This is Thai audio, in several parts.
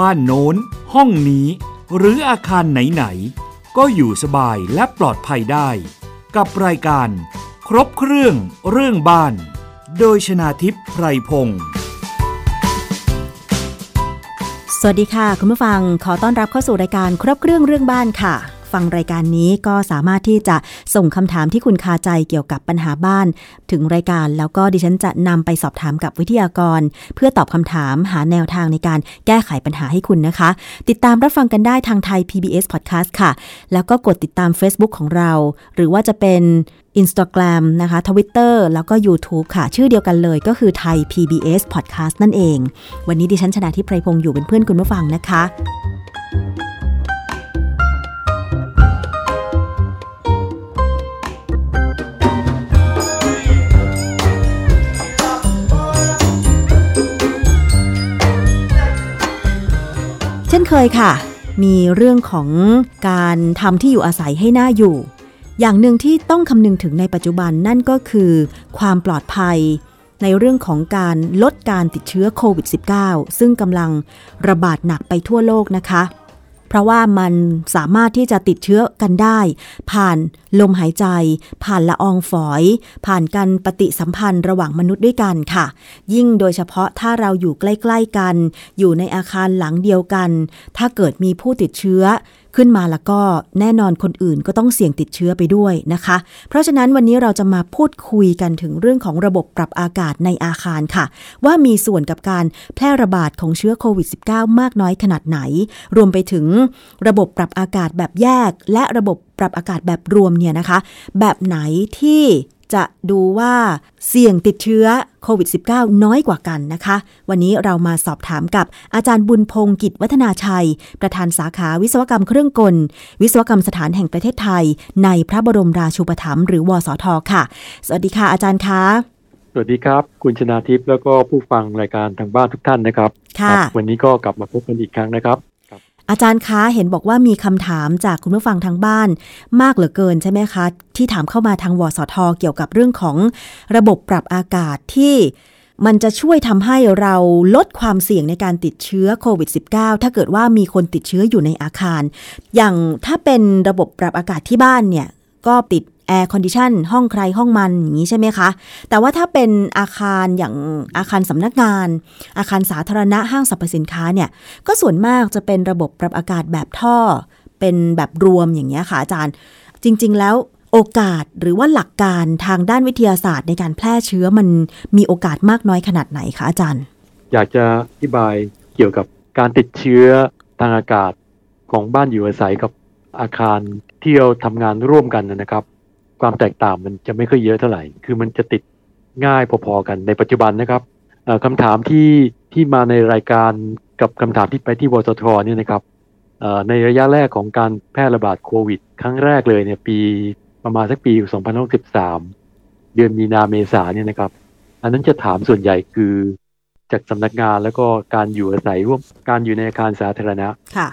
บ้านโน้น ห้องนี้ หรืออาคารไหนๆ ก็อยู่สบายและปลอดภัยได้ กับรายการ ครบเครื่องเรื่องบ้าน โดยชนาทิพย์ไพรพงศ์สวัสดีค่ะ คุณผู้ฟังขอต้อนรับเข้าสู่รายการครบเครื่องเรื่องบ้านค่ะ ฟังรายการนี้ก็สามารถที่จะส่งคำถามที่คุณคาใจเกี่ยวกับปัญหาบ้าน ถึงรายการแล้วก็ดิฉันจะนำไปสอบถามกับวิทยากร เพื่อตอบคำถามหาแนวทางในการแก้ไขปัญหาให้คุณนะคะ ติดตามรับฟังกันได้ทางไทย PBS Podcast ค่ะ แล้วก็กดติดตาม Facebook ของเรา หรือว่าจะเป็น Instagram นะคะ Twitter แล้วก็ YouTube ค่ะ ชื่อเดียวกันเลยก็คือไทย PBS Podcast นั่นเอง วันนี้ดิฉันชนะทิพไพรพงศ์อยู่เป็นเพื่อนคุณผู้ฟังนะคะ เคยค่ะ มีเรื่องของการทำที่อยู่อาศัยให้หน่าอยู่ อย่างหนึ่งที่ต้องคำนึงถึงในปัจจุบันนั่นก็คือ ความปลอดภัย ในเรื่องของการลดการติดเชื้อโควิด -19 ซึ่งกำลังระบาดหนักไปทั่วโลกนะคะ เพราะว่ามันสามารถที่จะติดเชื้อกันได้ ผ่านลมหายใจ ผ่านละอองฝอย ผ่านการปฏิสัมพันธ์ระหว่างมนุษย์ด้วยกันค่ะ ยิ่งโดยเฉพาะถ้าเราอยู่ใกล้ ๆกัน อยู่ในอาคารหลังเดียวกัน ถ้าเกิดมีผู้ติดเชื้อ ขึ้นมาแล้วก็แน่นอนคนอื่นก็ต้องเสี่ยงติดเชื้อไปด้วยนะคะ เพราะฉะนั้นวันนี้เราจะมาพูดคุยกันถึงเรื่องของระบบปรับอากาศในอาคารค่ะ ว่ามีส่วนกับการแพร่ระบาดของเชื้อโควิด -19 มากน้อยขนาดไหน รวมไปถึงระบบปรับอากาศแบบแยก และระบบปรับอากาศแบบรวมเนี่ยนะคะ แบบไหนที่ จะดูว่าเสี่ยงติดเชื้อโควิด -19 น้อยกว่ากันนะคะ วันนี้เรามาสอบถามกับอาจารย์บุญพงศ์กิจวัฒนาชัย ประธานสาขาวิศวกรรมเครื่องกล วิศวกรรมสถานแห่งประเทศไทย ในพระบรมราชูปถัมภ์หรือวสทค่ะ สวัสดีค่ะอาจารย์คะสวัสดีครับ คุณชนาทิพย์แล้วก็ผู้ฟังรายการทางบ้านทุกท่านนะครับค่ะวันนี้ก็กลับมาพบกันอีกครั้งนะครับ อาจารย์คะเห็นบอกว่ามีคำถามจากคุณผู้ฟังทางบ้าน มากเหลือเกินใช่ไหมคะ ที่ถามเข้ามาทางวสทเกี่ยวกับเรื่องของระบบปรับอากาศที่มันจะช่วยทำให้เราลดความเสี่ยงในการติดเชื้อโควิด -19 ถ้าเกิดว่ามีคนติดเชื้ออยู่ในอาคาร อย่างถ้าเป็นระบบปรับอากาศที่บ้านเนี่ย ก็ติด air condition ห้องใครห้องมันอย่างนี้ใช่ไหมคะ แต่ว่าถ้าเป็นอาคารอย่างอาคารสำนักงาน อาคารสาธารณะห้างสรรพสินค้าเนี่ยก็ส่วนมากจะเป็นระบบปรับอากาศแบบท่อ เป็นแบบรวมอย่างเงี้ยค่ะอาจารย์ จริง ๆ แล้วโอกาสหรือว่าหลักการทางด้านวิทยาศาสตร์ในการแพร่เชื้อมันมีโอกาสมากน้อยขนาดไหนคะอาจารย์ อยากจะอธิบายเกี่ยวกับการติดเชื้อทางอากาศของบ้านอยู่อาศัยกับอาคารที่เราทำงานร่วมกันนะครับ ความแตกต่างมันจะไม่ค่อยเยอะเท่าไหร่ คือมันจะติดง่ายพอๆกันในปัจจุบันนะครับคำถามที่ที่มาในรายการกับคำถามที่ไปที่วสทเนี่ยนะครับในระยะแรกของการแพร่ระบาดโควิด ครั้งแรกเลยเนี่ยปีประมาณสักปี 2013 เดือนมีนาเมษาเนี่ยนะครับ อันนั้นจะถามส่วนใหญ่คือจากสำนักงานแล้วก็การอยู่อาศัยร่วมการอยู่ในอาคารสาธารณะ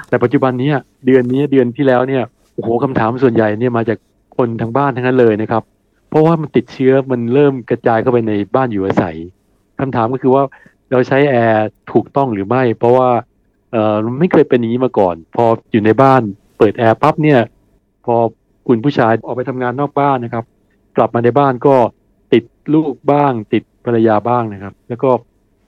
แต่ปัจจุบันนี้เดือนนี้เดือนที่แล้วเนี่ยโอ้โหคำถามส่วนใหญ่เนี่ยมาจาก คนทางบ้านทั้งนั้นเลยนะครับ เพราะว่ามันติดเชื้อมันเริ่มกระจายเข้าไปในบ้านอยู่อาศัยคำถามก็คือว่าเราใช้แอร์ถูกต้องหรือไม่ เพราะว่าเออไม่เคยเป็นอย่างนี้มาก่อน พออยู่ในบ้านเปิดแอร์ปั๊บเนี่ย พอคุณผู้ชายออกไปทำงานนอกบ้านนะครับ กลับมาในบ้านก็ติดลูกบ้าง ติดภรรยาบ้างนะครับ แล้วก็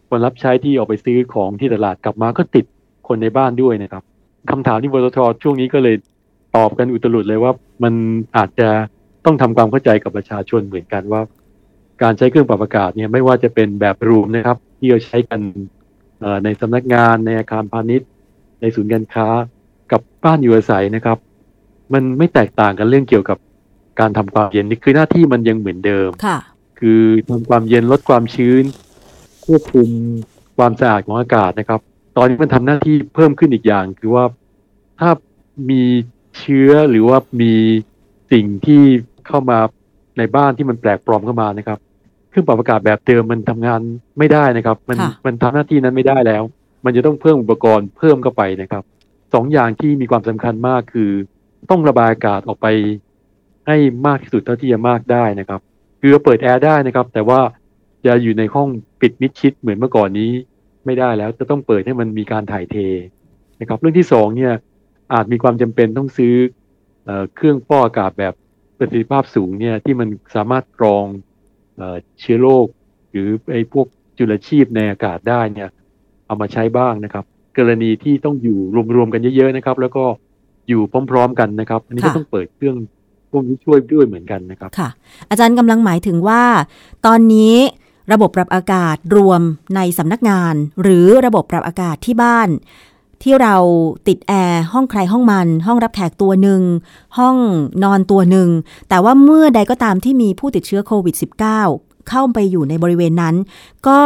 คนรับใช้ที่ออกไปซื้อของที่ตลาดกลับมาก็ติดคนในบ้านด้วยนะครับคำถามที่วทช่วงนี้ก็เลย ตอบกันอุตลุดเลยว่ามันอาจจะต้องทำความเข้าใจกับประชาชนเหมือนกันว่า การใช้เครื่องปรับอากาศเนี่ยไม่ว่าจะเป็นแบบรูมนะครับ ที่เราใช้กันในสำนักงานในอาคารพาณิชย์ ในศูนย์การค้ากับบ้านอยู่อาศัยนะครับ มันไม่แตกต่างกันเรื่องเกี่ยวกับการทำความเย็นนี่คือหน้าที่มันยังเหมือนเดิมค่ะ คือทำความเย็นลดความชื้น ควบคุมความสะอาดของอากาศนะครับ ตอนนี้มันทำหน้าที่เพิ่มขึ้นอีกอย่าง คือว่าถ้ามี เชื้อหรือว่ามีสิ่งที่เข้ามาในบ้านที่มันแปลกปลอมเข้ามานะครับเครื่องปรับอากาศแบบเดิมมันทำงานไม่ได้นะครับ มันมันทำหน้าที่นั้นไม่ได้แล้ว มันจะต้องเพิ่มอุปกรณ์เพิ่มเข้าไปนะครับสองอย่างที่มีความสำคัญมากคือ ต้องระบายอากาศออกไป ให้มากที่สุดเท่าที่จะมากได้นะครับ คือเปิดแอร์ได้นะครับ แต่ว่าจะอยู่ในห้องปิดมิดชิดเหมือนเมื่อก่อนนี้ไม่ได้แล้วจะต้องเปิดให้มันมีการถ่ายเทนะครับ เรื่องที่สองเนี่ย อาจมีความจำเป็นต้องซื้อเอเครื่องฟอกอากาศแบบประสิทธิภาพสูงเนี่ยที่มันสามารถกรองเอเชื้อโรคหรือไอ้พวกจุลชีพในอากาศได้เนี่ย เอามาใช้บ้างนะครับ กรณีที่ต้องอยู่รวมๆกันเยอะๆนะครับ แล้วก็อยู่พร้อม ๆ กันนะครับ อันนี้ก็ต้องเปิดเครื่องพวกนี้ช่วยด้วยเหมือนกันนะครับค่ะ อาจารย์กำลังหมายถึงว่า ตอนนี้ระบบปรับอากาศรวมในสำนักงาน หรือระบบปรับอากาศที่บ้าน ที่เราติดแอร์ห้องใครห้องมัน ห้องรับแขกตัวหนึ่งห้องนอนตัวหนึ่งแต่ว่าเมื่อใดก็ตามที่มีผู้ติดเชื้อโควิด -19 เข้าไปอยู่ในบริเวณนั้น ก็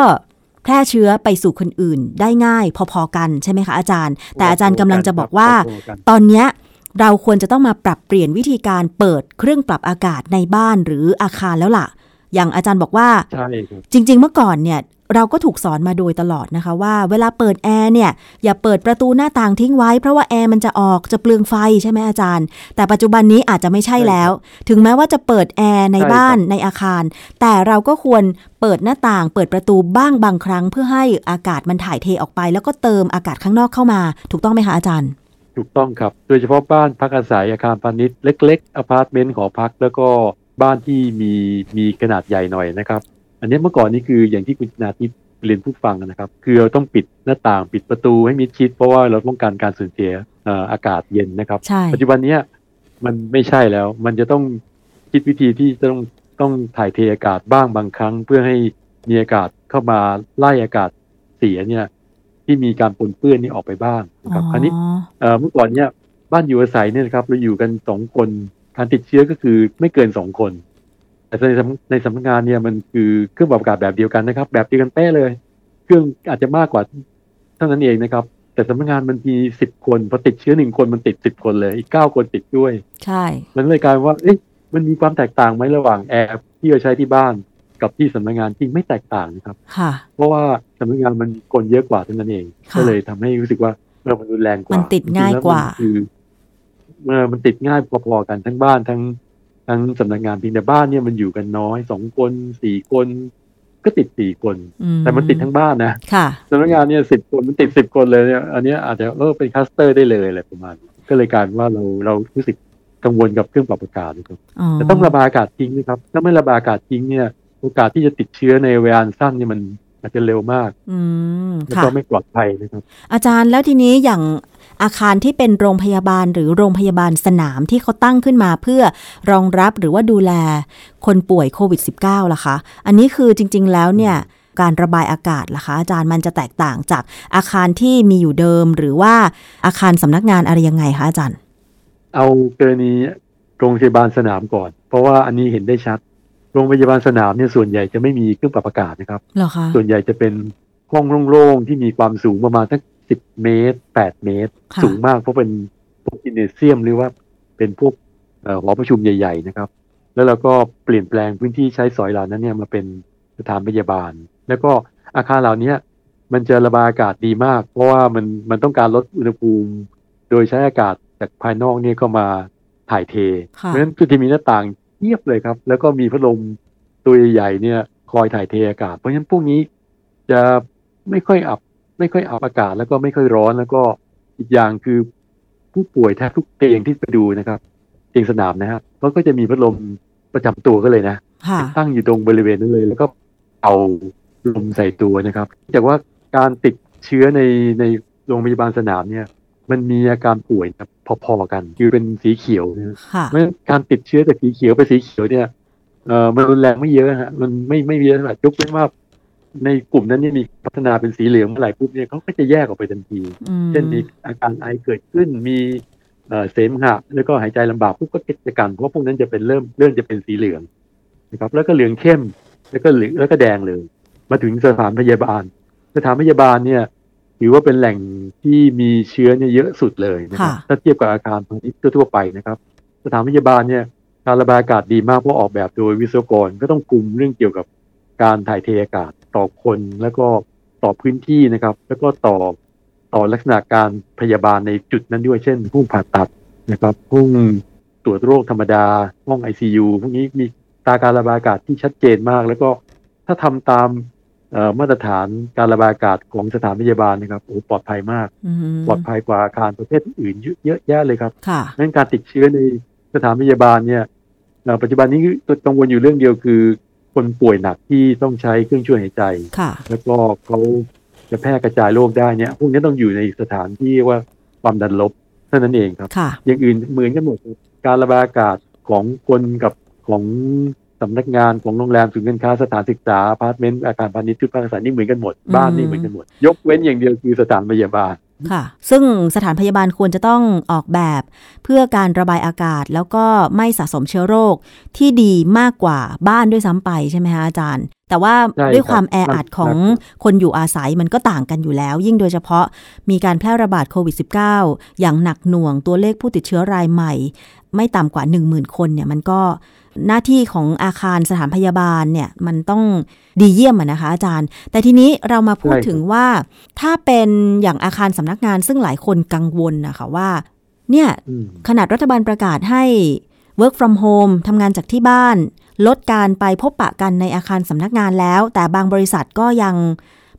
แพร่เชื้อไปสู่คนอื่นได้ง่ายพอๆกันใช่ไหมคะอาจารย์ แต่อาจารย์กำลังจะบอกว่า ตอนนี้เราควรจะต้องมาปรับเปลี่ยนวิธีการเปิดเครื่องปรับอากาศในบ้านหรืออาคารแล้วล่ะ อย่างอาจารย์บอกว่าใช่ครับจริง ๆ เมื่อก่อนเนี่ย เราก็ถูกสอนมาโดยตลอดนะคะว่าเวลาเปิดแอร์เนี่ยอย่าเปิดประตูหน้าต่างทิ้งไว้ เพราะว่าแอร์มันจะออกจะเปลืองไฟใช่ไหมอาจารย์ แต่ปัจจุบันนี้อาจจะไม่ใช่แล้ว ถึงแม้ว่าจะเปิดแอร์ในบ้านในอาคาร แต่เราก็ควรเปิดหน้าต่าง เปิดประตูบ้างบางครั้ง เพื่อให้อากาศมันถ่ายเทออกไป แล้วก็เติมอากาศข้างนอกเข้ามา ถูกต้องไหมคะอาจารย์ ถูกต้องครับ โดยเฉพาะบ้านพักอาศัยอาคารพาณิชย์เล็กๆอพาร์ตเมนต์หอพักแล้วก็บ้านที่มีมีขนาดใหญ่หน่อยนะครับ อันนี้เมื่อก่อนนี้คืออย่างที่คุณนาทิพเรียนผู้ฟังนะครับ คือเราต้องปิดหน้าต่างปิดประตูให้มิดชิด เพราะว่าเราต้องการการสูญเสียอากาศเย็นนะครับ ปัจจุบันนี้มันไม่ใช่แล้ว มันจะต้องคิดวิธีที่จะต้องต้องถ่ายเทอากาศบ้างบางครั้ง เพื่อให้มีอากาศเข้ามาไล่อากาศเสียเนี่ย ที่มีการปนเปื้อนนี่ออกไปบ้างนะครับอันนี้เมื่อก่อนเนี่ยบ้านอยู่อาศัยเนี่ยนะครับเราอยู่กันสองคนการติดเชื้อก็คือไม่เกินสองคน แต่ในในสำนักงานเนี่ยมันคือเครื่องปรับอากาศแบบเดียวกันนะครับ แบบเดียวกันเป๊ะเลย เครื่องอาจจะมากกว่าเท่านั้นเองนะครับ แต่สำนักงานมันมีสิบคนพอติดเชื้อหนึ่งคนมันติดสิบคนเลยอีกเก้าคนติดด้วย ใช่มันเลยกลายว่าเอ๊ะมันมีความแตกต่างไหมระหว่างแอร์ที่เราใช้ที่บ้านกับที่สำนักงานจริงไม่แตกต่างนะครับเพราะว่าสำนักงานมันคนเยอะกว่าเท่านั้นเอง ก็เลยทำให้รู้สึกว่าเรามันรุนแรงกว่า มันติดง่ายกว่า คือเมื่อมันติดง่ายพอๆกันทั้งบ้านทั้ง ทั้งสำนักงานเพียงแต่บ้านเนี่ยมันอยู่กันน้อยสองคนสี่คนก็ติดสี่คน แต่มันติดทั้งบ้านนะสำนักงานเนี่ยสิบคนมันติดสิบคนเลยเนี่ยอันนี้อาจจะเออเป็น cluster ได้เลยอะไรประมาณ ก็เลยการว่าเราเรารู้สึกกังวลกับเครื่องปรับอากาศนะครับแต่ต้องระบายอากาศทิ้งนะครับ ถ้าไม่ระบายอากาศทิ้งเนี่ย โอกาสที่จะติดเชื้อในเวลาสั้นนี่มัน อาจจะเร็วมาก อืมแล้วก็ไม่ปลอดภัยนะครับ อาจารย์แล้วทีนี้อย่างอาคารที่เป็นโรงพยาบาลหรือโรงพยาบาลสนามที่เขาตั้งขึ้นมาเพื่อรองรับหรือว่าดูแลคนป่วยโควิด -19 ล่ะคะ อันนี้คือจริง ๆ แล้วเนี่ยการระบายอากาศล่ะคะ อาจารย์มันจะแตกต่างจากอาคารที่มีอยู่เดิม หรือว่าอาคารสำนักงานอะไรยังไงคะอาจารย์ เอากรณีโรงพยาบาลสนามก่อน เพราะว่าอันนี้เห็นได้ชัด โรงพยาบาลสนามเนี่ยส่วนใหญ่จะไม่มีเครื่องปรับอากาศนะครับหรอคะส่วนใหญ่จะเป็นห้องโล่งๆที่มีความสูงประมาณสักสิบเมตรแปดเมตร สูงมากเพราะเป็นพวกอินเนเซียมหรือว่าเป็นพวกหอประชุมใหญ่ ๆ นะครับ แล้วเราก็เปลี่ยนแปลงพื้นที่ใช้สอยเหล่านั้นเนี่ยมาเป็นสถานพยาบาล แล้วก็อาคารเหล่านี้มันจะระบายอากาศดีมาก เพราะว่ามันมันต้องการลดอุณหภูมิ โดยใช้อากาศจากภายนอกเนี่ยก็มาถ่ายเท เพราะฉะนั้นก็จะมีหน้าต่าง เงียบเลยครับ แล้วก็มีพัดลมตัวใหญ่ๆเนี่ย คอยถ่ายเทอากาศ เพราะฉะนั้นพวกนี้จะไม่ค่อยอับ ไม่ค่อยอับอากาศ แล้วก็ไม่ค่อยร้อนแล้วก็อีกอย่างคือผู้ป่วยแทบทุกเตียงที่ไปดูนะครับเตียงสนามนะครับเขาก็จะมีพัดลมประจำตัวก็เลยนะตั้งอยู่ตรงบริเวณนั้นเลย แล้วก็เอาลมใส่ตัวนะครับจากว่าการติดเชื้อในในโรงพยาบาลสนามเนี่ย มันมีอาการป่วยพอๆกัน คือเป็นสีเขียวนะเพราะการติดเชื้อจากสีเขียวไปสีเขียวเนี่ยเออมันรุนแรงไม่เยอะฮะมันไม่ไม่เยอะเท่าไหร่ยกเว้นว่าในกลุ่มนั้นนี่มีพัฒนาเป็นสีเหลืองเมื่อไหร่ปุ๊บเนี่ยเขาก็จะแยกออกไปทันที เช่นมีอาการไอเกิดขึ้นมีเสมหะแล้วก็หายใจลำบากปุ๊บก็กิจกรรมเพราะพวกนั้นจะเป็นเริ่มเริ่มจะเป็นสีเหลืองนะครับแล้วก็เหลืองเข้มแล้วก็เหลืองแล้วก็แดงเลย มาถึงสถานพยาบาล สถานพยาบาลเนี่ย ถือว่าเป็นแหล่งที่มีเชื้อเนี่ยเยอะสุดเลยนะครับถ้าเทียบกับอาคารพาณิชย์ทั่วไปนะครับ สถานพยาบาลเนี่ยการระบายอากาศดีมากเพราะออกแบบโดยวิศวกรก็ต้องกลุ่มเรื่องเกี่ยวกับการถ่ายเทอากาศต่อคนแล้วก็ต่อพื้นที่นะครับ แล้วก็ต่อต่อลักษณะการพยาบาลในจุดนั้นด้วยเช่นห้องผ่าตัดนะครับห้องตรวจโรคธรรมดาห้องไอซียูพวกนี้มีตาการระบายอากาศที่ชัดเจนมาก แล้วก็ถ้าทำตามเอ่อ มาตรฐานการระบายอากาศของสถานพยาบาลนะครับโอ้ปลอดภัยมากอืมปลอดภัยกว่าอาคารประเภทอื่นเยอะเยอะแยะเลยครับค่ะนั้นการติดเชื้อในสถานพยาบาลเนี่ยเอ่อปัจจุบันนี้กังวลอยู่เรื่องเดียวคือ คนป่วยหนักที่ต้องใช้เครื่องช่วยหายใจค่ะแล้วก็เขาจะแพร่กระจายโรคได้เนี่ยพวกนี้ต้องอยู่ในสถานที่ว่าความดันลบเท่านั้นเองครับค่ะอย่างอื่นเหมือนกันหมดครับการระบายอากาศของคนกับของ สำนักงานของโรงแรมศูนย์การค้าสถานศึกษาอพาร์ตเมนต์อาคารพาณิชย์ชุดพักอาศัยนี่เหมือนกันหมด บ้านนี่เหมือนกันหมด ยกเว้นอย่างเดียวคือสถานพยาบาลค่ะ ซึ่งสถานพยาบาลควรจะต้องออกแบบ เพื่อการระบายอากาศแล้วก็ไม่สะสมเชื้อโรคที่ดีมากกว่าบ้านด้วยซ้ำไปใช่ไหมคะอาจารย์ แต่ว่าใช่ครับด้วยความแออัดมากของมากกว่าคนอยู่อาศัยมันก็ต่างกันอยู่แล้ว ยิ่งโดยเฉพาะมีการแพร่ระบาดโควิด -19 อย่างหนักหน่วงตัวเลขผู้ติดเชื้อรายใหม่ ไม่ต่ำกว่า 10,000 คนเนี่ยมันก็ หน้าที่ของอาคารสถานพยาบาลเนี่ยมันต้องดีเยี่ยมอะนะคะ อาจารย์ แต่ทีนี้เรามาพูดใช่ครับถึงว่า ถ้าเป็นอย่างอาคารสำนักงานซึ่งหลายคนกังวลนะคะว่า เนี่ยอืมขนาดรัฐบาลประกาศให้ work from home ทำงานจากที่บ้าน ลดการไปพบปะกันในอาคารสำนักงานแล้ว แต่บางบริษัทก็ยัง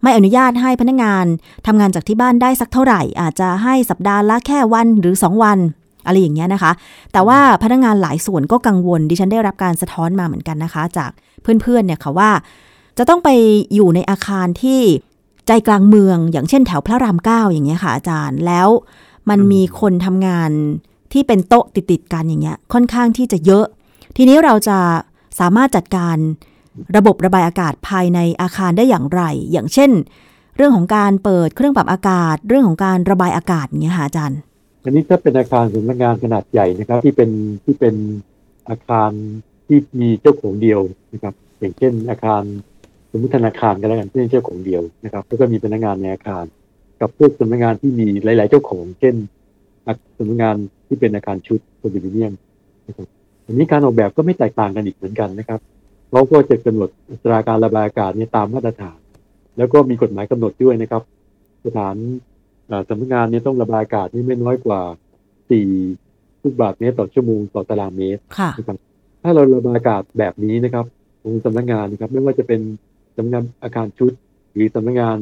ไม่อนุญาตให้พนักงานทำงานจากที่บ้านได้สักเท่าไหร่ อาจจะให้สัปดาห์ละแค่วันหรือ 2 วัน อะไรอย่างเงี้ยนะคะ แต่ว่าพนักงานหลายส่วนก็กังวล ดิฉันได้รับการสะท้อนมาเหมือนกันนะคะ จากเพื่อนๆเนี่ยค่ะว่า จะต้องไปอยู่ในอาคารที่ใจกลางเมือง อย่างเช่นแถวพระรามเก้าอย่างเงี้ยค่ะอาจารย์แล้วมันมีคนทำงานที่เป็นโต๊ะติดๆกันอย่างเงี้ยค่อนข้างที่จะเยอะ ทีนี้เราจะสามารถจัดการระบบระบายอากาศภายในอาคารได้อย่างไร อย่างเช่น เรื่องของการเปิดเครื่องปรับอากาศ เรื่องของการระบายอากาศอย่างเงี้ยค่ะอาจารย์ อันนี้ถ้าเป็นอาคารสำนักงานขนาดใหญ่นะครับ ที่เป็นที่เป็นอาคารที่มีเจ้าของเดียวนะครับ อย่างเช่น อาคารสมมติธนาคารก็แล้วกันที่เป็นเจ้าของเดียวนะครับแล้วก็มีพนักงานในอาคาร กับพวกสำนักงานที่มีหลาย ๆ เจ้าของ เช่นสำนักงานที่เป็นอาคารชุดคอนโดมิเนียมนะครับอันนี้การออกแบบก็ไม่แตกต่างกันอีกเหมือนกันนะครับเขาก็จะกำหนดอัตราการระบายอากาศเนี่ยตามมาตรฐาน แล้วก็มีกฎหมายกำหนดด้วยนะครับ สถาน สำนักงานเนี่ยต้องระบายอากาศนี่ไม่น้อยกว่า 4 ลูกบาศก์เมตรต่อชั่วโมงต่อตารางเมตรค่ะนะครับถ้าเราระบายอากาศแบบนี้นะครับของสำนักงานนะครับ ไม่ว่าจะเป็นสำนักงานอาคารชุด หรือสำนักงาน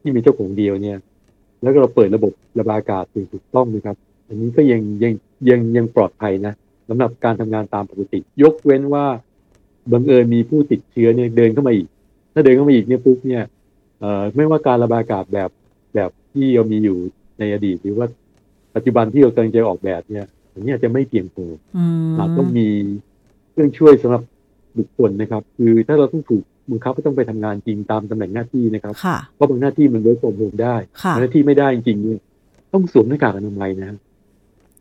ที่มีเจ้าของเดียวเนี่ย แล้วก็เราเปิดระบบระบายอากาศอย่างถูกต้องนะครับ อันนี้ก็ยังยังยังยังปลอดภัยนะสำหรับการทำงานตามปกติ ยกเว้นว่าบังเอิญมีผู้ติดเชื้อเนี่ยเดินเข้ามาอีก ถ้าเดินเข้ามาอีกเนี่ยปุ๊บเนี่ยเอ่อไม่ว่าการระบายอากาศแบบแบบ ที่เรามีอยู่ในอดีตหรือว่าปัจจุบันที่เรากำลังจะออกแบบเนี่ยอันนี้อาจจะไม่เพียงพออืมอาจต้องมีเครื่องช่วยสำหรับบุคคลนะครับ คือถ้าเราต้องถูกบังคับให้ต้องไปทำงานจริงตามตำแหน่งหน้าที่นะครับค่ะเพราะบางหน้าที่มัน work home ได้ค่ะบางหน้าที่ไม่ได้จริงๆเนี่ยต้องสวมหน้ากากอนามัยนะ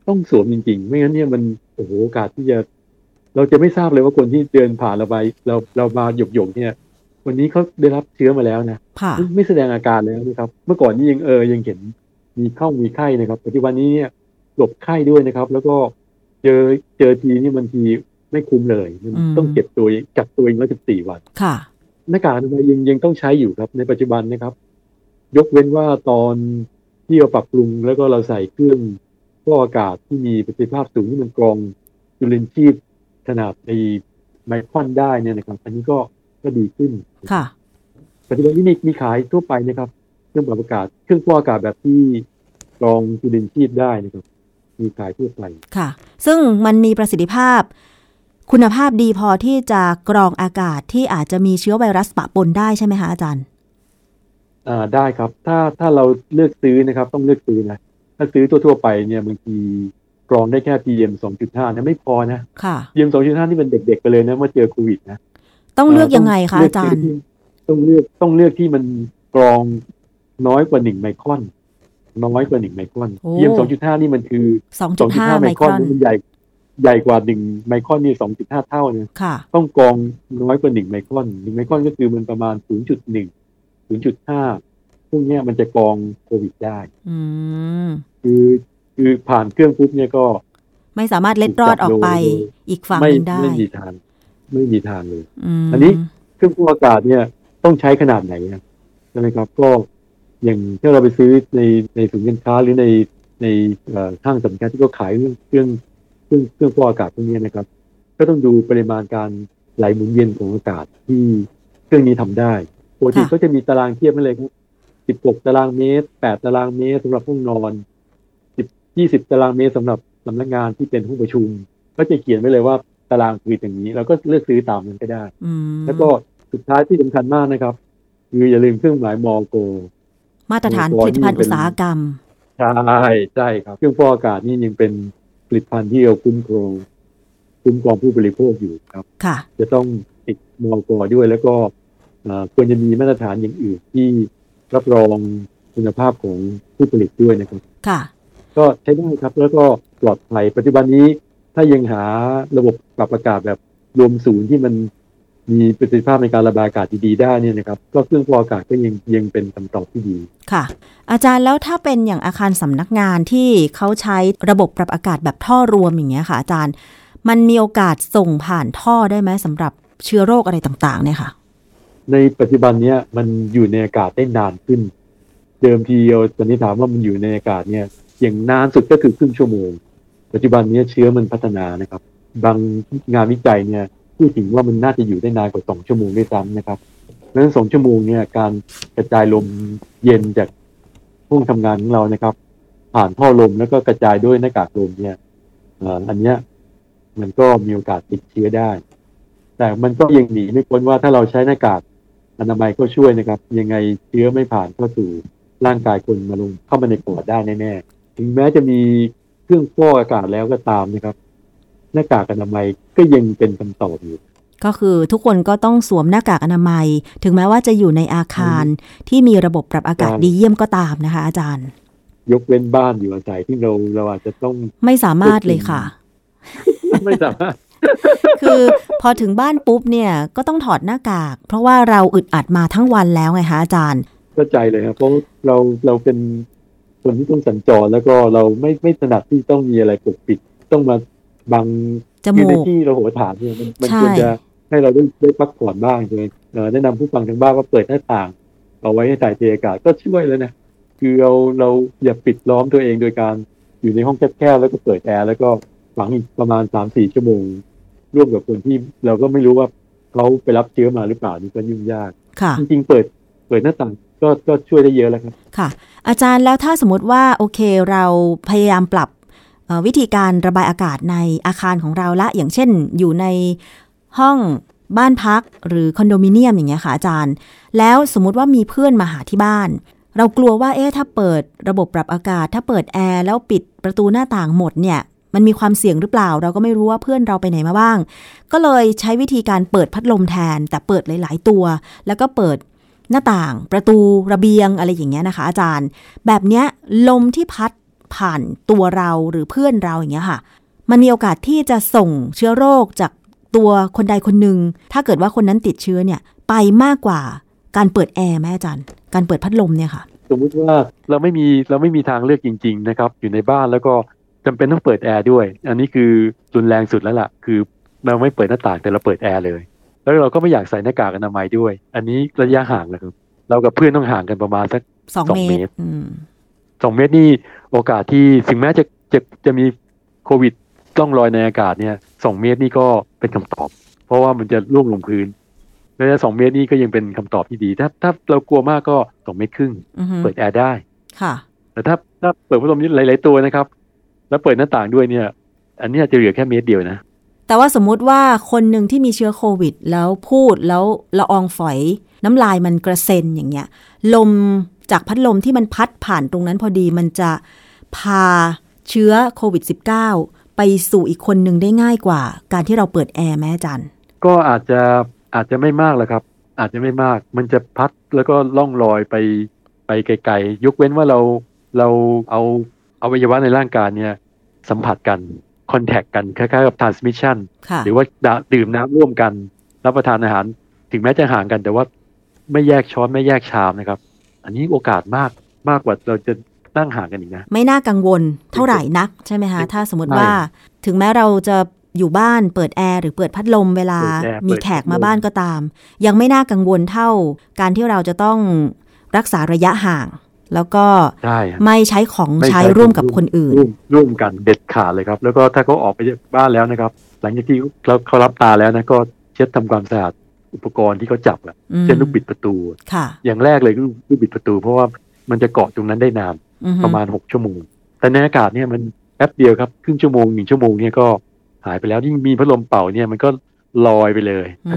ต้องสวมจริง ๆ ไม่งั้นเนี่ยมันโอ้โหโอกาสที่จะ เราจะไม่ทราบเลยว่าคนที่เดินผ่านเราไปเราเรามาหยกหยกๆเนี่ย วันนี้เขาได้รับเชื้อมาแล้วนะค่ะไม่ไม่แสดงอาการแล้วนะครับ เมื่อก่อนนี่ยังเออยังเห็นมีเข้ามีไข้นะครับปัจจุบันนี้เนี่ยหลบไข้ด้วยนะครับ แล้วก็เจอเจอทีนี่บางทีไม่คุ้มเลยมันอืมต้องเก็บตัวกักตัวเองแล้วสิบสี่วันค่ะหน้ากากอนามัยยังยังต้องใช้อยู่ครับในปัจจุบันนะครับ ยกเว้นว่าตอนที่เราปรับปรุงแล้วก็เราใส่เครื่องฟอกอากาศที่มีประสิทธิภาพสูงที่มันกรองจุลินทรีย์ขนาดในไมครอนได้เนี่ยนะครับ อันนี้ก็ ก็ดีขึ้น ค่ะปัจจุบันนี้มีมีขายทั่วไปนะครับ เครื่องปรับอากาศ เครื่องฟอกอากาศแบบที่กรองจุลินทรีย์ได้นะครับ มีขายทั่วไป ค่ะ ซึ่งมันมีประสิทธิภาพ คุณภาพดีพอที่จะกรองอากาศที่อาจจะมีเชื้อไวรัสปะปนได้ใช่ไหมคะอาจารย์อ่าได้ครับ ถ้าถ้าเราเลือกซื้อนะครับ ต้องเลือกซื้อนะ ถ้าซื้อทั่วๆไปเนี่ยบางทีกรองได้แค่ PM 2.5นะไม่พอนะค่ะ PM 2.5นี่เป็นเด็กๆไปเลยนะเมื่อเจอโควิดนะ ต้องเลือกยังไงคะต้อาจารย์เลืกที่ต้องเลือกต้องเลือกที่มันกรองน้อยกว่าหนึ่งไมครอน น้อยกว่าหนึ่งไมครอนโอ้ PM 2.5นี่มันคือ2.5 2.5ไมไมคครรออนนมันใหญ่ใหญ่กว่าหนึ่งไมครอนนี่2.5เท่านะค่ะต้องกรองน้อยกว่าหนึ่งไมครอนหนึ่งไมครอนก็คือมันประมาณ0.1 0.5พวกเนี้ยมันจะกรองโควิดได้อืมคือคือผ่านเครื่องปุ๊บเนี่ยก็ ไม่สามารถเล็ดรอดออกไปถูกจับโดยอีกฝั่งไม่หนึ่งได้ไม่มีทาง ไม่มีทางเลยมอันนี้เครื่องฟอกอากาศเนี่ยต้องใช้ขนาดไหนอะใช่ไหมครับ ก็อย่างถ้าเราไปซื้อในในศูนย์การค้าหรือในในเอ่อห้างสรรพสินค้าที่เขาขายเรื่องเครื่องเครื่องเครื่องฟอกอากาศพวกนี้นะครับ ก็ต้องดูปริมาณการไหลหมุนเวียนของอากาศที่เครื่องนี้ทำได้ปกติค่ะก็จะมีตารางเทียบให้เลยครับ16ตารางเมตร8ตารางเมตรสำหรับห้องนอน10 20ตารางเมตรสำหรับสำนักงานที่เป็นห้องประชุม ก็จะเขียนไว้เลยว่า ตารางคืออย่างนี้ เราก็เลือกซื้อตามนั้นก็ได้อืมแล้วก็สุดท้ายที่สำคัญมากนะครับ คืออย่าลืมเครื่องหมายมอโก มาตรฐานโอ้ผโหลิตภัณฑ์นี่เป็นอุตสาหกรรม ใช่ใช่ครับ เครื่องฟอกอากาศนี่ยังเป็นผลิตภัณฑ์ที่เราคุ้มครองคุ้มครองผู้บริโภคอยู่ครับ ค่ะ จะต้องติดมอกด้วยแล้วก็เอ่อควรจะมีมาตรฐานอย่างอื่นที่รับรองคุณภาพของผู้ผลิตด้วยนะครับ ค่ะ ก็ใช้ได้ครับแล้วก็ปลอดภัยปัจจุบันนี้ ถ้ายังหาระบบปรับอากาศแบบรวมศูนย์ที่มันมีประสิทธิภาพในการระบายอากาศดีๆได้เนี่ยนะครับก็เครื่องฟอกอากาศก็ยังยังเป็นคำตอบที่ดีค่ะ อาจารย์แล้วถ้าเป็นอย่างอาคารสำนักงานที่เขาใช้ระบบปรับอากาศแบบท่อรวมอย่างเงี้ยค่ะ อาจารย์ มันมีโอกาสส่งผ่านท่อได้ไหมสำหรับเชื้อโรคอะไรต่างๆเนี่ยค่ะ ในปัจจุบันเนี้ยมันอยู่ในอากาศได้นานขึ้น เดิมทีเราสันนิษฐานว่ามันอยู่ในอากาศเนี่ยอย่างนานสุดก็คือครึ่งชั่วโมง ปัจจุบันนี้เชื้อมันพัฒนานะครับ บางงานวิจัยเนี่ยพูดถึงว่ามันน่าจะอยู่ได้นานกว่าสองชั่วโมงด้วยซ้ำนะครับเพราะฉะนั้นสองชั่วโมงเนี่ยการกระจายลมเย็นจากห้องทำงานของเรานะครับ ผ่านท่อลมแล้วก็กระจายด้วยหน้ากากลมเนี่ยอันเนี้ยมันก็มีโอกาสติดเชื้อได้ แต่มันก็ยังหนีไม่พ้นว่าถ้าเราใช้หน้ากากอนามัยก็ช่วยนะครับ ยังไงเชื้อไม่ผ่านเข้าสู่ร่างกายคนมาลงเข้ามาในปอดได้แน่ๆถึงแม้จะมี เครื่องฟอกอากาศแล้วก็ตามนะครับ หน้ากากอนามัยก็ยังเป็นคำตอบอยู่ก็คือทุกคนก็ต้องสวมหน้ากากอนามัย ถึงแม้ว่าจะอยู่ในอาคารที่มีระบบปรับอากาศใช่ดีเยี่ยมก็ตามนะคะ อาจารย์ ยกเว้นบ้านอยู่อาศัยที่เราเราอาจจะต้องไม่สามารถเลยค่ะ ไม่สามารถคือพอถึงบ้านปุ๊บเนี่ยก็ต้องถอดหน้ากาก เพราะว่าเราอึดอัดมาทั้งวันแล้วไงคะอาจารย์เข้าใจเลยครับเพราะเราเราเป็น คนที่ต้องสัญจรแล้วก็เราไม่ไม่ถนัดที่ต้องมีอะไรปกปิด ต้องมาบังจคือมูในกที่เราโหฐานเนี่ยมันมันใช่ควรจะให้เราได้ได้พักผ่อนบ้างใช่ไหมเอ่อแนะนำผู้ฟังทางบ้านว่าเปิดหน้าต่าง เอาไว้ให้ถ่ายเทอากาศก็ช่วยแล้วนะคือเราเราอย่าปิดล้อมตัวเองโดยการอยู่ในห้องแคบๆแล้วก็เปิดแอร์แล้วก็ฝังอีกประมาณสามสี่ชั่วโมง ร่วมกับคนที่เราก็ไม่รู้ว่าเขาไปรับเชื้อมาหรือเปล่านี่ก็ยุ่งยากค่ะจริงๆเปิดเปิดหน้าต่าง ก็ก็ช่วยได้เยอะแล้วครับค่ะ อาจารย์แล้วถ้าสมมติว่าโอเคเราพยายามปรับวิธีการระบายอากาศในอาคารของเราละ อย่างเช่น อยู่ในห้องบ้านพักหรือคอนโดมิเนียมอย่างเงี้ยค่ะอาจารย์ แล้วสมมุติว่ามีเพื่อนมาหาที่บ้าน เรากลัวว่าเอ๊ะถ้าเปิดระบบปรับอากาศ ถ้าเปิดแอร์แล้วปิดประตูหน้าต่างหมดเนี่ยมันมีความเสี่ยงหรือเปล่า เราก็ไม่รู้ว่าเพื่อนเราไปไหนมาบ้าง ก็เลยใช้วิธีการเปิดพัดลมแทน แต่เปิดหลาย ๆ ตัว แล้วก็เปิด หน้าต่าง ประตูระเบียงอะไรอย่างเงี้ยนะคะ อาจารย์ แบบเนี้ยลมที่พัดผ่านตัวเราหรือเพื่อนเราอย่างเงี้ยค่ะ มันมีโอกาสที่จะส่งเชื้อโรคจากตัวคนใดคนหนึ่งถ้าเกิดว่าคนนั้นติดเชื้อเนี่ย ไปมากกว่าการเปิดแอร์ไหมอาจารย์ การเปิดพัดลมเนี่ยค่ะ สมมุติว่าเราไม่มีเราไม่มีทางเลือกจริง ๆ นะครับ อยู่ในบ้านแล้วก็จำเป็นต้องเปิดแอร์ด้วย อันนี้คือรุนแรงสุดแล้วล่ะ คือเราไม่เปิดหน้าต่างแต่เราเปิดแอร์เลย แล้วเราก็ไม่อยากใส่หน้ากากอนามัยด้วย อันนี้ระยะห่างนะครับ เรากับเพื่อนต้องห่างกันประมาณสักสองสองเมเมตตรรอืมสองเมตรนี่โอกาสที่ถึงแม้จะจะจะมีโควิดต้องลอยในอากาศเนี่ยสองเมตรนี่ก็เป็นคำตอบ เพราะว่ามันจะล่วงลงพื้นแล้วสองเมตรนี่ก็ยังเป็นคำตอบที่ดี ถ้าถ้าเรากลัวมากก็สองเมตรครึ่งอือฮึเปิดแอร์ได้ค่ะ แต่ถ้าถ้าเปิดพัดลมนี่หลาย ๆ ตัวนะครับ แล้วเปิดหน้าต่างด้วยเนี่ย อันนี้อาจจะเหลือแค่เมตรเดียวนะ แต่ว่าสมมุติว่าคนหนึ่งที่มีเชื้อโควิด แล้วพูดแล้วละอองฝอย น้ำลายมันกระเซ็นอย่างเงี้ย ลมจากพัดลมที่มันพัดผ่านตรงนั้นพอดีมันจะพาเชื้อโควิด -19 ไปสู่อีกคนหนึ่งได้ง่ายกว่า การที่เราเปิดแอร์แม่จันก็อาจจะอาจจะไม่มากแหละครับ อาจจะไม่มาก มันจะพัดแล้วก็ล่องลอยไปไปไกลๆยกเว้นว่าเราเราเอาเอาอวัยวะในร่างกายเนี่ยสัมผัสกัน คอนแทคกันคล้ายๆกับ transmission ค่ะหรือว่าดื่มน้ำร่วมกัน รับประทานอาหาร ถึงแม้จะห่างกัน แต่ว่าไม่แยกช้อนไม่แยกชามนะครับ อันนี้โอกาสมากมากกว่าเราจะนั่งห่างกันอีกนะ ไม่น่ากังวลเท่าไหร่นักใช่ไหมคะถ้าสมมติใช่ว่า ถึงแม้เราจะอยู่บ้านเปิดแอร์หรือเปิดพัดลมเวลาเปิดแอร์มีเปิดแขกพัดลมมาบ้านก็ตาม ยังไม่น่ากังวลเท่า การที่เราจะต้องรักษาระยะห่าง แล้วก็ใช่ฮะไม่ใช้ของไม่ใช้ใช้ร่วมกับของคนอื่นร่วมร่วมกันเด็ดขาดเลยครับ แล้วก็ถ้าเขาออกไปจากบ้านแล้วนะครับ หลังจากที่เขาเขารับตาแล้วนะก็เช็ดทำความสะอาดอุปกรณ์ที่เขาจับอะอืมเช่นลูกบิดประตูค่ะอย่างแรกเลยก็คือลูกบิดประตู เพราะว่ามันจะเกาะตรงนั้นได้นานอือฮึประมาณหกชั่วโมง แต่ในอากาศเนี่ยมันแป๊บเดียวครับครึ่งชั่วโมงหนึ่งชั่วโมงเนี่ยก็หายไปแล้วยิ่งมีพัดลมเป่าเนี่ยมันก็ลอยไปเลยอื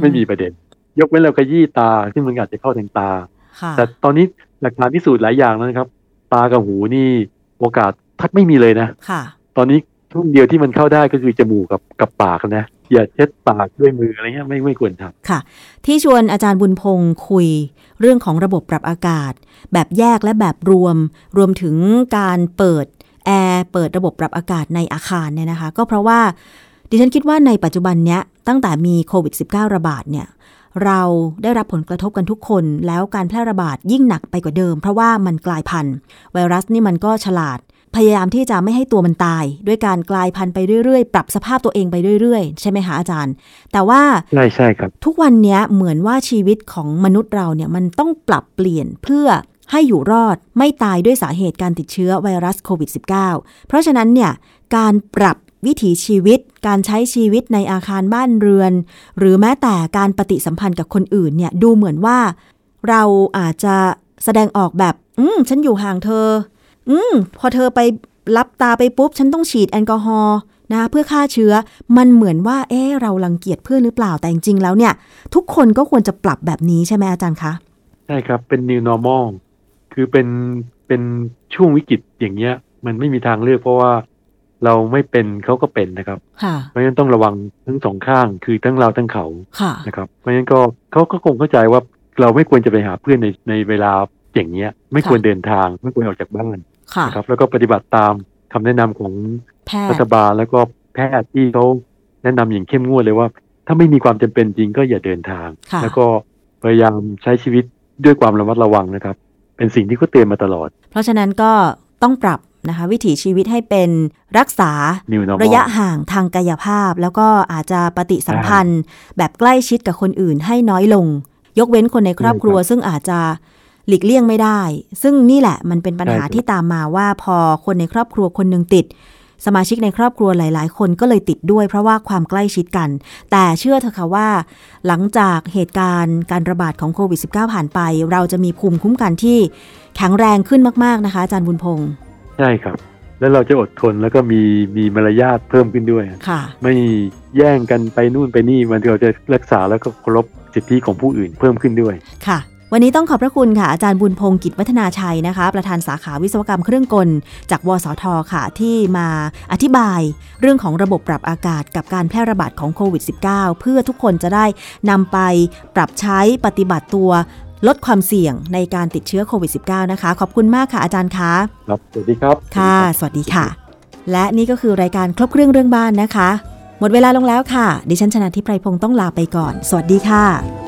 ไม่มีประเด็น ยกเว้นเราขยี้ตาที่มันอาจจะเข้าทางตาค่ะแต่ตอนนี้ หลักฐานพิสูจน์หลายอย่างแล้วนะครับ ตากับหูนี่โอกาสทัดไม่มีเลยนะค่ะ ตอนนี้ช่วงเดียวที่มันเข้าได้ก็คือจมูกกับกับปากนะอย่าเช็ดปากด้วยมืออะไรเงี้ยไม่ไม่ควรทำค่ะ ที่ชวนอาจารย์บุญพงศ์คุย เรื่องของระบบปรับอากาศ แบบแยกและแบบรวม รวมถึงการเปิดแอร์เปิดระบบปรับอากาศในอาคารเนี่ยนะคะ ก็เพราะว่าดิฉันคิดว่าในปัจจุบันเนี้ยตั้งแต่มีโควิด -19 ระบาดเนี่ย เราได้รับผลกระทบกันทุกคน แล้วการแพร่ระบาดยิ่งหนักไปกว่าเดิม เพราะว่ามันกลายพันธุ์ ไวรัสนี่มันก็ฉลาด พยายามที่จะไม่ให้ตัวมันตาย ด้วยการกลายพันธุ์ไปเรื่อยๆ ปรับสภาพตัวเองไปเรื่อยๆ ใช่ไหมคะอาจารย์ แต่ว่าใช่ใช่ครับ ทุกวันเนี้ยเหมือนว่าชีวิตของมนุษย์เราเนี่ยมันต้องปรับเปลี่ยนเพื่อให้อยู่รอดไม่ตายด้วยสาเหตุการติดเชื้อไวรัสโควิด -19 เพราะฉะนั้นเนี่ย การปรับวิถีชีวิต การใช้ชีวิตในอาคารบ้านเรือน หรือแม้แต่การปฏิสัมพันธ์กับคนอื่นเนี่ยดูเหมือนว่า เราอาจจะแสดงออกแบบ อืม ฉันอยู่ห่างเธอ อืม พอเธอไปรับตาไปปุ๊บ ฉันต้องฉีดแอลกอฮอล์นะเพื่อฆ่าเชื้อมันเหมือนว่า เอ๊เรารังเกียจเพื่อนหรือเปล่าแต่จริงๆแล้วเนี่ย ทุกคนก็ควรจะปรับแบบนี้ใช่ไหมอาจารย์คะใช่ครับเป็น new normal คือเป็นเป็นช่วงวิกฤตอย่างเงี้ย มันไม่มีทางเลือกเพราะว่า เราไม่เป็นเขาก็เป็นนะครับค่ะเพราะฉะนั้นต้องระวังทั้งสองข้างคือทั้งเราทั้งเขาค่ะนะครับ เพราะฉะนั้นก็เขาก็คงเข้าใจว่าเราไม่ควรจะไปหาเพื่อนในในเวลาอย่างเงี้ย ไม่ควรเดินทางไม่ควรออกจากบ้านค่ะนะครับ แล้วก็ปฏิบัติตามคำแนะนำของแพทรัย์ฐบาลแล้วก็แพทย์ที่เขาแนะนำอย่างเข้มงวดเลยว่า ถ้าไม่มีความจำเป็นจริงก็อย่าเดินทางค่ะแล้วก็พยายามใช้ชีวิตด้วยความระมัดระวังนะครับ เป็นสิ่งที่เขาเตือนมาตลอด เพราะฉะนั้นก็ต้องปรับ นะคะวิถีชีวิตให้เป็นรักษา New normal ระยะห่างทางกายภาพ แล้วก็อาจจะปฏิสัมพันธ์ แบบใกล้ชิดกับคนอื่นให้น้อยลง ยกเว้นคนในครอบครัว ซึ่งอาจจะหลีกเลี่ยงไม่ได้ ซึ่งนี่แหละมันเป็นปัญหาใช่ครับที่ตามมาว่าพอคนในครอบครัวคนหนึ่งติด สมาชิกในครอบครัวหลาย ๆ คนก็เลยติดด้วยเพราะว่าความใกล้ชิดกัน แต่เชื่อเถอะค่ะว่า หลังจากเหตุการณ์การระบาดของโควิด -19 ผ่านไป เราจะมีภูมิคุ้มกันที่แข็งแรงขึ้นมาก ๆ นะคะอาจารย์บุญพงศ์ ใช่ครับ แล้วเราจะอดทนแล้วก็มีมีมารยาทเพิ่มขึ้นด้วยค่ะ ไม่แย่งกันไปนู่นไปนี่มันเราจะรักษาแล้วก็เคารพสิทธิของผู้อื่นเพิ่มขึ้นด้วยค่ะวันนี้ต้องขอบพระคุณค่ะ อาจารย์บุญพงศ์กิจวัฒนาชัยนะคะ ประธานสาขาวิศวกรรมเครื่องกล จากวสทค่ะ ที่มาอธิบายเรื่องของระบบปรับอากาศกับการแพร่ระบาดของโควิด -19 เพื่อทุกคนจะได้นำไปปรับใช้ปฏิบัติตัว ลดความเสี่ยงในการติดเชื้อโควิด -19 นะคะ ขอบคุณมากค่ะอาจารย์คะครับสวัสดีครับ ค่ะ สวัสดีค่ะ และนี่ก็คือรายการครบเครื่องเรื่องบ้านนะคะ หมดเวลาลงแล้วค่ะ ดิฉันชนะทิพไพรพงศ์ต้องลาไปก่อน สวัสดีค่ะ